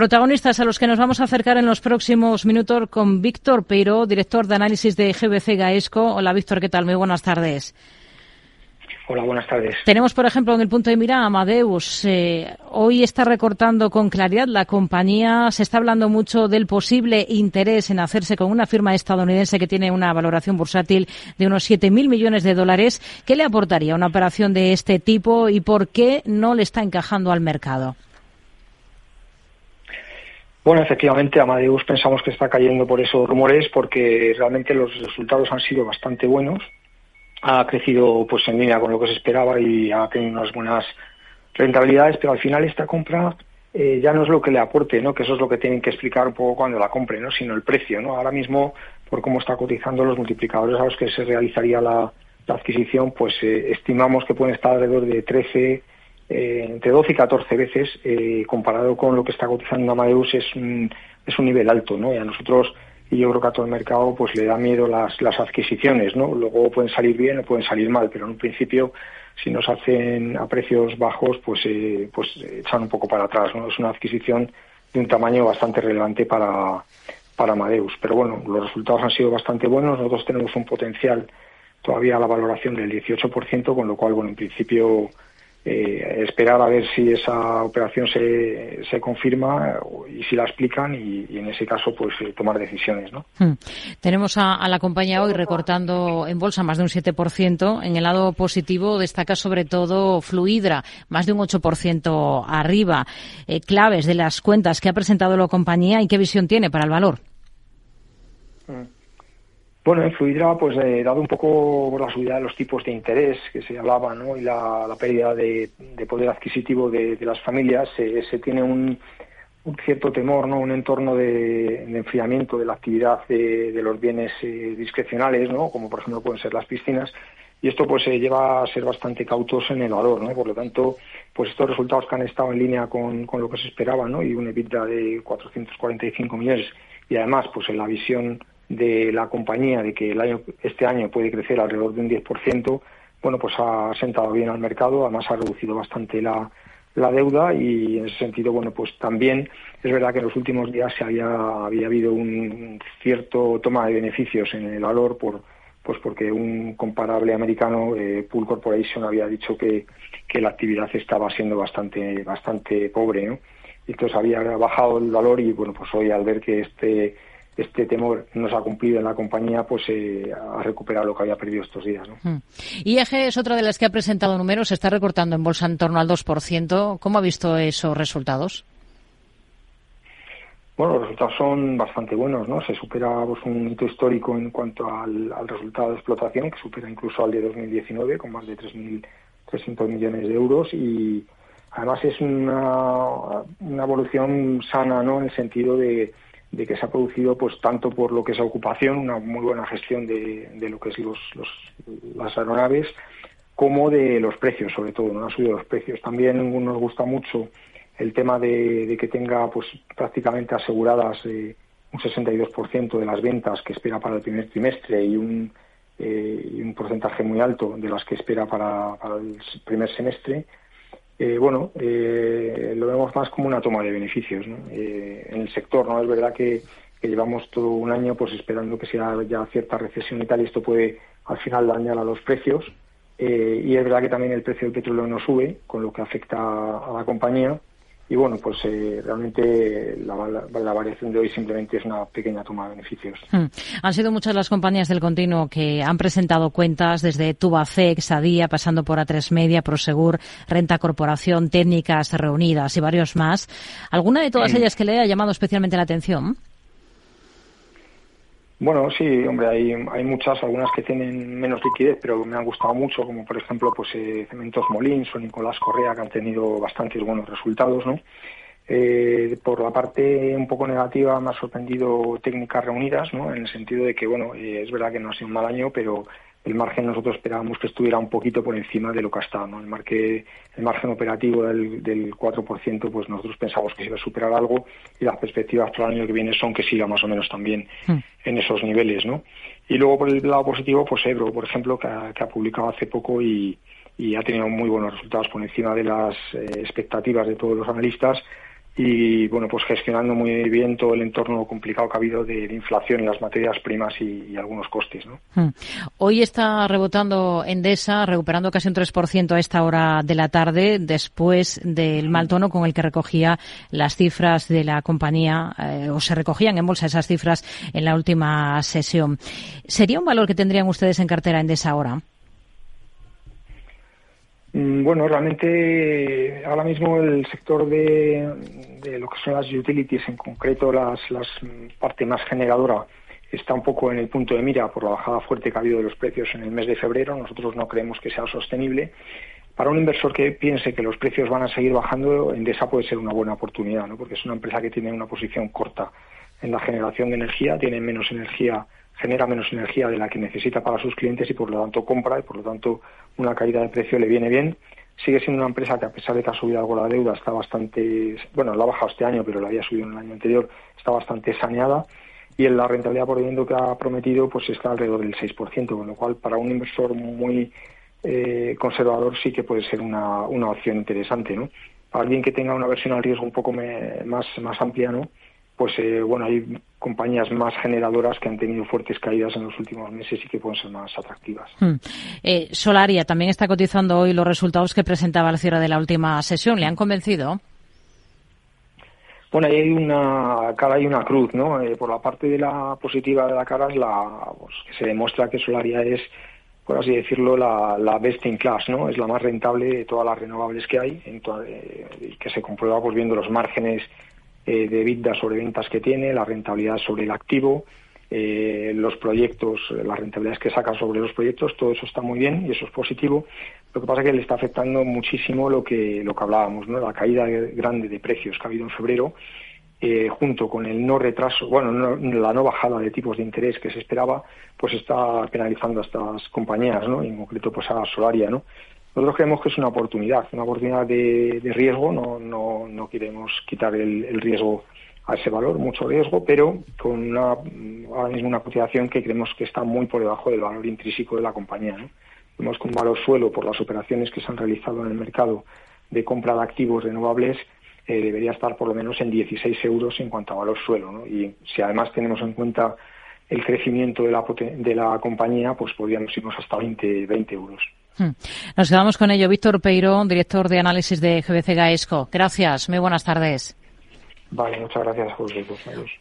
Protagonistas a los que nos vamos a acercar en los próximos minutos con Víctor Peiro, director de análisis de GBC Gaesco. Hola Víctor, ¿qué tal? Muy buenas tardes. Hola, buenas tardes. Tenemos, por ejemplo, en el punto de mira Amadeus. Eh, hoy está recortando con claridad la compañía. Se está hablando mucho del posible interés en hacerse con una firma estadounidense que tiene una valoración bursátil de unos 7.000 millones de dólares. ¿Qué le aportaría una operación de este tipo y por qué no le está encajando al mercado? Bueno, efectivamente, Amadeus pensamos que está cayendo por esos rumores porque realmente los resultados han sido bastante buenos ha crecido pues en línea con lo que se esperaba y ha tenido unas buenas rentabilidades, pero al final esta compra eh, ya no es lo que le aporte, ¿no? que eso es lo que tienen que explicar un poco cuando la compre, ¿no? sino el precio. ¿no? Ahora mismo, por cómo está cotizando los multiplicadores a los que se realizaría la, adquisición, pues eh, estimamos que pueden estar alrededor de 13, eh, entre 12 y 14 veces, comparado con lo que está cotizando Amadeus, es un, es un nivel alto. ¿no? Y a nosotros y yo creo que a todo el mercado pues le da miedo las, las adquisiciones, ¿no? Luego pueden salir bien o pueden salir mal, pero en un principio si nos hacen a precios bajos pues eh, pues echan un poco para atrás, ¿no? Es una adquisición de un tamaño bastante relevante para para Amadeus, pero bueno, los resultados han sido bastante buenos, nosotros tenemos un potencial todavía a la valoración del 18%, con lo cual bueno, en principio eh, esperar a ver si esa operación se, se confirma y si la explican y, en ese caso pues eh, tomar decisiones. ¿no? Hmm. Tenemos a, la compañía hoy recortando en bolsa más de un 7%. En el lado positivo destaca sobre todo Fluidra, más de un 8% arriba. Eh, claves de las cuentas que ha presentado la compañía y qué visión tiene para el valor. Bueno, en Fluidra, pues eh, dado un poco la subida de los tipos de interés que se hablaba, ¿no? Y la, pérdida de, poder adquisitivo de, las familias, se tiene un, cierto temor, ¿no? Un entorno de, enfriamiento de la actividad de, los bienes eh, discrecionales, ¿no? Como por ejemplo pueden ser las piscinas. Y esto pues se lleva a ser bastante cautos en el valor, ¿no? Por lo tanto, pues estos resultados que han estado en línea con, lo que se esperaba, ¿no? Y un EBITDA de 445 millones y además pues en la visión de la compañía de que el año, este año puede crecer alrededor de un 10%, bueno, pues ha sentado bien al mercado, además ha reducido bastante la, la deuda y en ese sentido, bueno, pues también es verdad que en los últimos días se había, había habido un cierto toma de beneficios en el valor por pues porque un comparable americano, eh, Pool Corporation, había dicho que, que la actividad estaba siendo bastante bastante pobre, ¿no? Entonces había bajado el valor y bueno, pues hoy al ver que este este temor no se ha cumplido en la compañía, pues eh, ha recuperado lo que había perdido estos días. ¿no? Hmm. IEG es otra de las que ha presentado números, se está recortando en bolsa en torno al 2%. ¿Cómo ha visto esos resultados? Bueno, los resultados son bastante buenos, ¿no? Se supera pues, un hito histórico en cuanto al, resultado de explotación, que supera incluso al de 2019, con más de 3.300 millones de euros y además es una, una evolución sana, ¿no? En el sentido de, de que se ha producido pues tanto por lo que es ocupación, una muy buena gestión de, de lo que es los, las aeronaves, como de los precios, sobre todo, no ha subido los precios. También nos gusta mucho el tema de, que tenga pues prácticamente aseguradas eh, un 62% de las ventas que espera para el primer trimestre y un, eh, y un porcentaje muy alto de las que espera para, para el primer semestre eh, bueno, eh, lo vemos más como una toma de beneficios eh, en el sector. no Es verdad que, llevamos todo un año pues esperando que sea ya cierta recesión y tal, y esto puede al final dañar a los precios. y es verdad que también el precio del petróleo no sube, con lo que afecta a la compañía y bueno, pues eh, realmente la, variación de hoy simplemente es una pequeña toma de beneficios. Hmm. Han sido muchas las compañías del continuo que han presentado cuentas desde Tubacex, Adía, pasando por A3 Media, Prosegur, Renta Corporación, Técnicas Reunidas y varios más. ¿Alguna de todas ellas que le haya llamado especialmente la atención? Bueno, sí, hombre, hay, hay muchas, algunas que tienen menos liquidez, pero me han gustado mucho, como por ejemplo, pues eh, Cementos Molins o Nicolás Correa, que han tenido bastantes buenos resultados, ¿no? Eh, por la parte un poco negativa me ha sorprendido técnicas reunidas, ¿no? En el sentido de que, bueno, eh, es verdad que no ha sido un mal año, pero el margen nosotros esperábamos que estuviera un poquito por encima de lo que ha estado. ¿no? El, marque, el margen operativo del, del 4%, pues nosotros pensamos que se iba a superar algo y las perspectivas para el año que viene son que siga más o menos también hmm. en esos niveles. ¿no? Y luego por el lado positivo, pues Ebro, por ejemplo, que ha, publicado hace poco y, y, ha tenido muy buenos resultados por encima de las eh, expectativas de todos los analistas y bueno pues gestionando muy bien todo el entorno complicado que ha habido de, inflación en las materias primas y, algunos costes ¿no? Hmm. hoy está rebotando Endesa recuperando casi un 3% a esta hora de la tarde después del mal tono con el que recogía las cifras de la compañía eh, o se recogían en bolsa esas cifras en la última sesión sería un valor que tendrían ustedes en cartera Endesa ahora bueno, realmente ahora mismo el sector de, lo que son las utilities, en concreto las, las parte más generadora, está un poco en el punto de mira por la bajada fuerte que ha habido de los precios en el mes de febrero. Nosotros no creemos que sea sostenible. Para un inversor que piense que los precios van a seguir bajando, Endesa puede ser una buena oportunidad, ¿no? porque es una empresa que tiene una posición corta en la generación de energía, tiene menos energía genera menos energía de la que necesita para sus clientes y por lo tanto compra y por lo tanto una caída de precio le viene bien. Sigue siendo una empresa que a pesar de que ha subido algo la deuda está bastante, bueno, la ha bajado este año, pero la había subido en el año anterior, está bastante saneada y en la rentabilidad por dividendo que ha prometido pues está alrededor del 6%, con lo cual para un inversor muy eh, conservador sí que puede ser una, una opción interesante, ¿no? Alguien que tenga una versión al riesgo un poco más, más amplia, ¿no? Pues eh, bueno, hay compañías más generadoras que han tenido fuertes caídas en los últimos meses y que pueden ser más atractivas. Hmm. Eh, Solaria también está cotizando hoy los resultados que presentaba al cierre de la última sesión. ¿Le han convencido? Bueno, ahí hay una cara y una cruz, ¿no? Eh, por la parte de la positiva de la cara es la pues, que se demuestra que Solaria es, por así decirlo, la, la, best in class, ¿no? Es la más rentable de todas las renovables que hay, en eh, que se comprueba pues viendo los márgenes eh, de vida sobre ventas que tiene, la rentabilidad sobre el activo, eh, los proyectos, las rentabilidades que saca sobre los proyectos, todo eso está muy bien y eso es positivo. Lo que pasa es que le está afectando muchísimo lo que, lo que hablábamos, ¿no? la caída grande de precios que ha habido en febrero, eh, junto con el no retraso, bueno, la no bajada de tipos de interés que se esperaba, pues está penalizando a estas compañías, ¿no? en concreto pues a Solaria, ¿no? Nosotros creemos que es una oportunidad, una oportunidad de, riesgo, no, no, no, queremos quitar el, riesgo a ese valor, mucho riesgo, pero con una, ahora mismo una cotización que creemos que está muy por debajo del valor intrínseco de la compañía. ¿no? Vemos que un valor suelo por las operaciones que se han realizado en el mercado de compra de activos renovables eh, debería estar por lo menos en 16 euros en cuanto a valor suelo. Y si además tenemos en cuenta el crecimiento de la, de la compañía, pues podríamos irnos hasta 20, 20 euros. Hmm. Nos quedamos con ello. Víctor Peirón, director de análisis de GBC Gaesco. Gracias. Muy buenas tardes. Vale, muchas gracias, José.